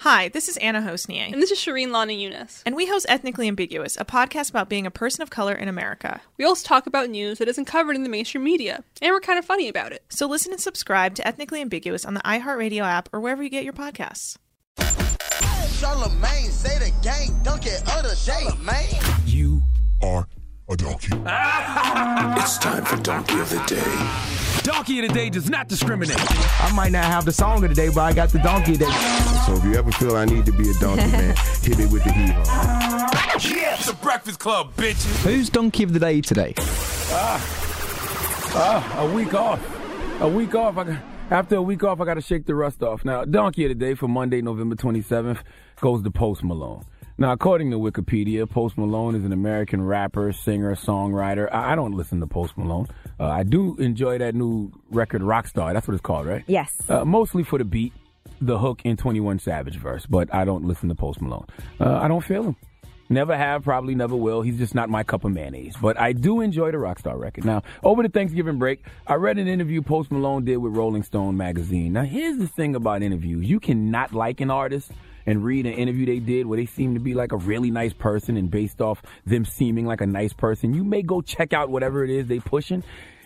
Hi, this is Anna Hosnier. And this is Shireen Lana Yunus. And we host Ethnically Ambiguous, a podcast about being a person of color in America. We also talk about news that isn't covered in the mainstream media, and we're kind of funny about it. So listen and subscribe to Ethnically Ambiguous on the iHeartRadio app or wherever you get your podcasts. Charlemagne say the gang dunk it of the day. You are a donkey. it's time for Donkey of the Day. Donkey of the Day does not discriminate. I might not have the song of the day, but I got the Donkey of the Day. So if you ever feel I need to be a donkey, man, hit me with the heat. Yeah, the Breakfast Club, bitches. Who's Donkey of the Day today? Ah, ah, a week off. A week off. I, after a week off, I got to shake the rust off. Now, Donkey of the Day for Monday, November 27th goes to Post Malone. Now, according to Wikipedia, Post Malone is an American rapper, singer, songwriter. I, don't listen to Post Malone. Uh, I do enjoy that new record, Rockstar. That's what it's called, right? Yes. Uh, mostly for the beat, the hook, and 21 Savage verse, but I don't listen to Post Malone. Uh, I don't feel him. Never have, probably never will. He's just not my cup of mayonnaise. But I do enjoy the Rockstar record. Now, over the Thanksgiving break, I read an interview Post Malone did with Rolling Stone magazine. Now, here's the thing about interviews you cannot like an artist and read an interview they did where they seem to be like a really nice person and based off them seeming like a nice person, you may go check out whatever it is they pushing.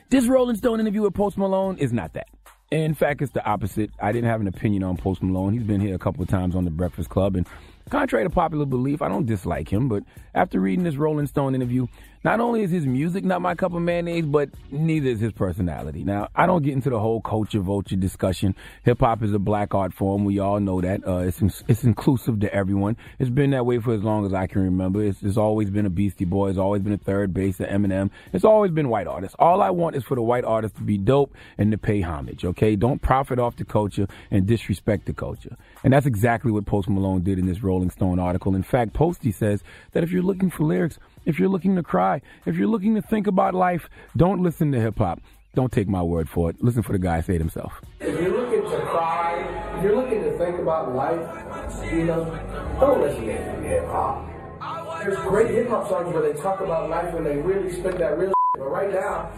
This Rolling Stone interview with Post Malone is not that. In fact, it's the opposite. I didn't have an opinion on Post Malone. He's been here a couple of times on the Breakfast Club, and contrary to popular belief, I don't dislike him. But after reading this Rolling Stone interview, Not only is his music not my cup of mayonnaise, but neither is his personality. Now, I don't get into the whole culture vulture discussion. Hip hop is a black art form. We all know that. Uh, it's it's inclusive to everyone. It's been that way for as long as I can remember. It's, it's always been a Beastie Boy. It's always been a 3rd Bass, a Eminem. It's always been white artists. All I want is for the white artists to be dope and to pay homage. Okay, don't profit off the culture and disrespect the culture. And that's exactly what Post Malone did in this Rolling Stone article. In fact, Posty says that if you're looking for lyrics if you're looking to cry, if you're looking to think about life, don't listen to hip hop. Don't take my word for it. Listen for the guy say it himself. If you're looking to cry, if you're looking to think about life, you know, don't listen to hip hop. There's great hip hop songs where they talk about life and they really spit that real. But right now,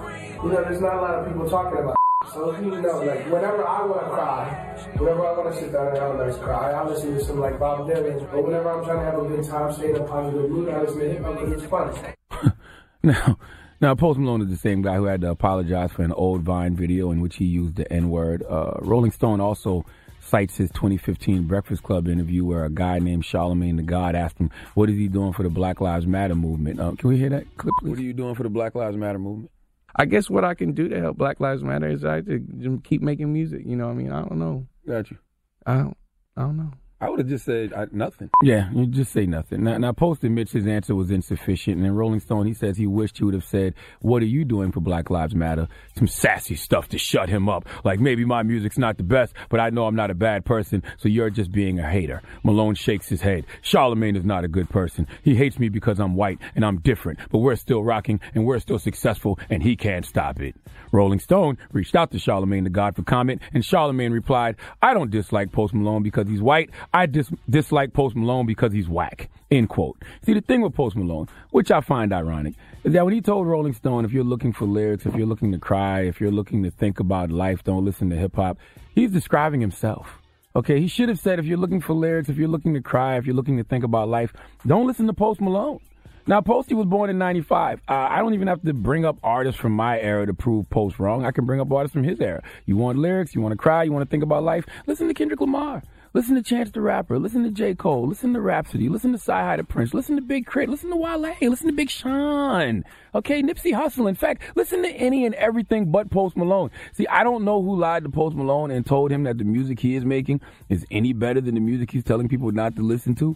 you know, there's not a lot of people talking about. So you know, like whenever I want to cry, whenever I want to sit down and have a nice cry, I listen to some like Bob Dylan. But whenever I'm trying to have a good time, stay in a positive mood, I listen to hip hop because it's fun. now, now Post Malone is the same guy who had to apologize for an old Vine video in which he used the N word. Uh, Rolling Stone also cites his 2015 Breakfast Club interview where a guy named Charlemagne the God asked him, "What is he doing for the Black Lives Matter movement?" Uh, can we hear that clip? Please? What are you doing for the Black Lives Matter movement? I guess what I can do to help Black Lives Matter is I to keep making music. You know, I mean, I don't know. Got you. I don't. I don't know. I would have just said uh, nothing. Yeah, you just say nothing. Now, now, Post admits his answer was insufficient, and in Rolling Stone, he says he wished he would have said, "What are you doing for Black Lives Matter?" Some sassy stuff to shut him up, like maybe my music's not the best, but I know I'm not a bad person, so you're just being a hater. Malone shakes his head. Charlemagne is not a good person. He hates me because I'm white and I'm different, but we're still rocking and we're still successful, and he can't stop it. Rolling Stone reached out to Charlemagne the God for comment, and Charlemagne replied, "I don't dislike Post Malone because he's white. I dis- dislike Post Malone because he's whack. End quote. See, the thing with Post Malone, which I find ironic, is that when he told Rolling Stone, if you're looking for lyrics, if you're looking to cry, if you're looking to think about life, don't listen to hip hop, he's describing himself. Okay, he should have said, if you're looking for lyrics, if you're looking to cry, if you're looking to think about life, don't listen to Post Malone. Now, Posty was born in 95. Uh, I don't even have to bring up artists from my era to prove Post wrong. I can bring up artists from his era. You want lyrics, you want to cry, you want to think about life, listen to Kendrick Lamar. Listen to Chance the Rapper. Listen to J. Cole. Listen to Rapsody. Listen to Cy the Prince. Listen to Big K.R.I.T. Listen to Wale. Listen to Big Sean. Okay, Nipsey Hussle. In fact, listen to any and everything but Post Malone. See, I don't know who lied to Post Malone and told him that the music he is making is any better than the music he's telling people not to listen to.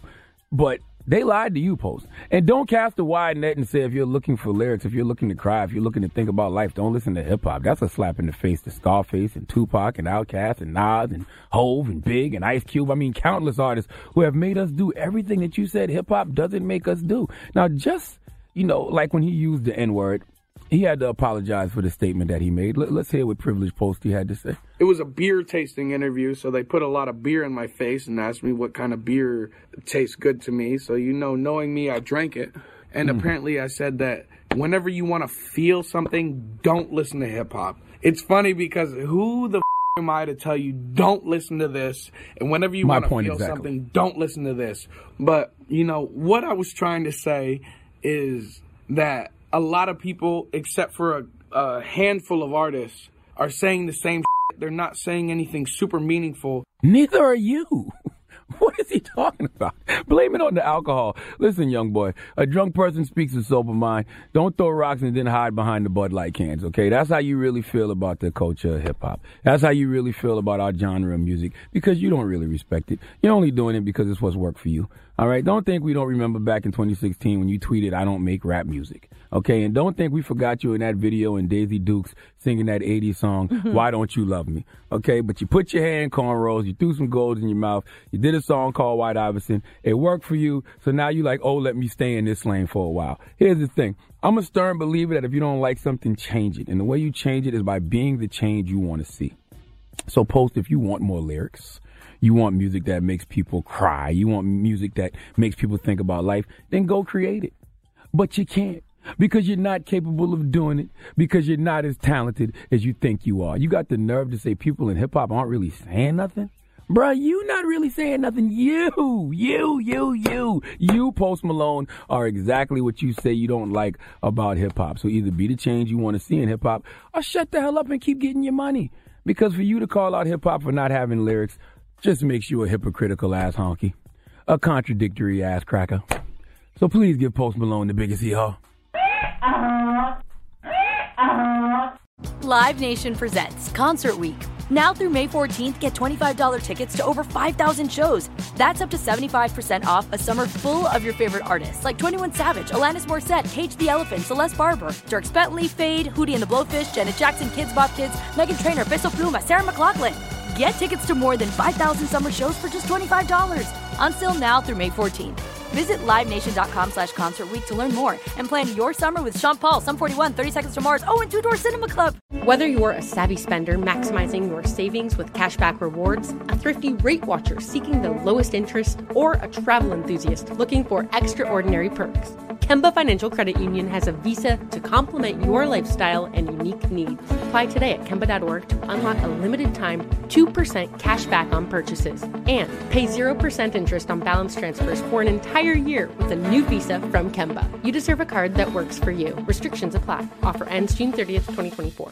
But they lied to you, Post. And don't cast a wide net and say if you're looking for lyrics, if you're looking to cry, if you're looking to think about life, don't listen to hip hop. That's a slap in the face to Scarface and Tupac and Outkast and Nas and Hove and Big and Ice Cube. I mean, countless artists who have made us do everything that you said hip hop doesn't make us do. Now, just, you know, like when he used the N word, he had to apologize for the statement that he made. Let, us hear what Privilege Post he had to say. It was a beer tasting interview, so they put a lot of beer in my face and asked me what kind of beer tastes good to me. So, you know, knowing me, I drank it. And mm. apparently, I said that whenever you want to feel something, don't listen to hip hop. It's funny because who the f- am I to tell you don't listen to this? And whenever you want to feel exactly. something, don't listen to this. But, you know, what I was trying to say is that a lot of people, except for a, a handful of artists, are saying the same. Shit. They're not saying anything super meaningful. Neither are you. What is he talking about? Blame it on the alcohol. Listen, young boy, a drunk person speaks a sober mind. Don't throw rocks and then hide behind the Bud Light cans, okay? That's how you really feel about the culture of hip hop. That's how you really feel about our genre of music because you don't really respect it. You're only doing it because it's what's worked for you. All right? Don't think we don't remember back in 2016 when you tweeted, I don't make rap music. Okay, and don't think we forgot you in that video in Daisy Dukes singing that 80s song, mm-hmm. Why Don't You Love Me? Okay, but you put your hair in cornrows, you threw some golds in your mouth, you did a song called White Iverson, it worked for you, so now you like, oh, let me stay in this lane for a while. Here's the thing. I'm a stern believer that if you don't like something, change it. And the way you change it is by being the change you want to see. So post if you want more lyrics, you want music that makes people cry, you want music that makes people think about life, then go create it. But you can't because you're not capable of doing it, because you're not as talented as you think you are. You got the nerve to say people in hip hop aren't really saying nothing? Bruh, you not really saying nothing. You, you, you, you, you, Post Malone, are exactly what you say you don't like about hip hop. So either be the change you want to see in hip hop or shut the hell up and keep getting your money. Because for you to call out hip hop for not having lyrics just makes you a hypocritical ass honky, a contradictory ass cracker. So please give Post Malone the biggest hee haw. Live Nation presents Concert Week. Now through May 14th, get $25 tickets to over 5,000 shows. That's up to 75% off a summer full of your favorite artists like 21 Savage, Alanis Morissette, Cage the Elephant, Celeste Barber, Dierks Bentley, Feid, Hootie and the Blowfish, Janet Jackson, Kidz Bop Kids, Meghan Trainor, Peso Pluma, Sarah McLachlan. Get tickets to more than 5,000 summer shows for just $25. Until now through May 14th. Visit LiveNation.com slash Concert to learn more and plan your summer with Sean Paul, Sum 41, 30 Seconds to Mars, oh, and Two Door Cinema Club. Whether you're a savvy spender maximizing your savings with cashback rewards, a thrifty rate watcher seeking the lowest interest, or a travel enthusiast looking for extraordinary perks, Kemba Financial Credit Union has a visa to complement your lifestyle and unique needs. Apply today at Kemba.org to unlock a limited time 2% cash back on purchases and pay 0% interest on balance transfers for an entire year with a new visa from Kemba. You deserve a card that works for you. Restrictions apply. Offer ends June 30th, 2024.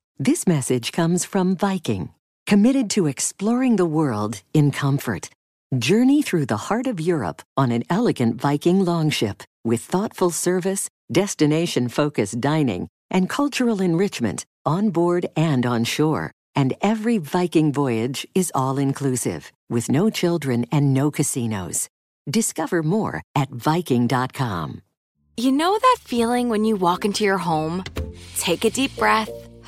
This message comes from Viking, committed to exploring the world in comfort. Journey through the heart of Europe on an elegant Viking longship with thoughtful service, destination focused dining, and cultural enrichment on board and on shore. And every Viking voyage is all inclusive, with no children and no casinos. Discover more at Viking.com. You know that feeling when you walk into your home, take a deep breath,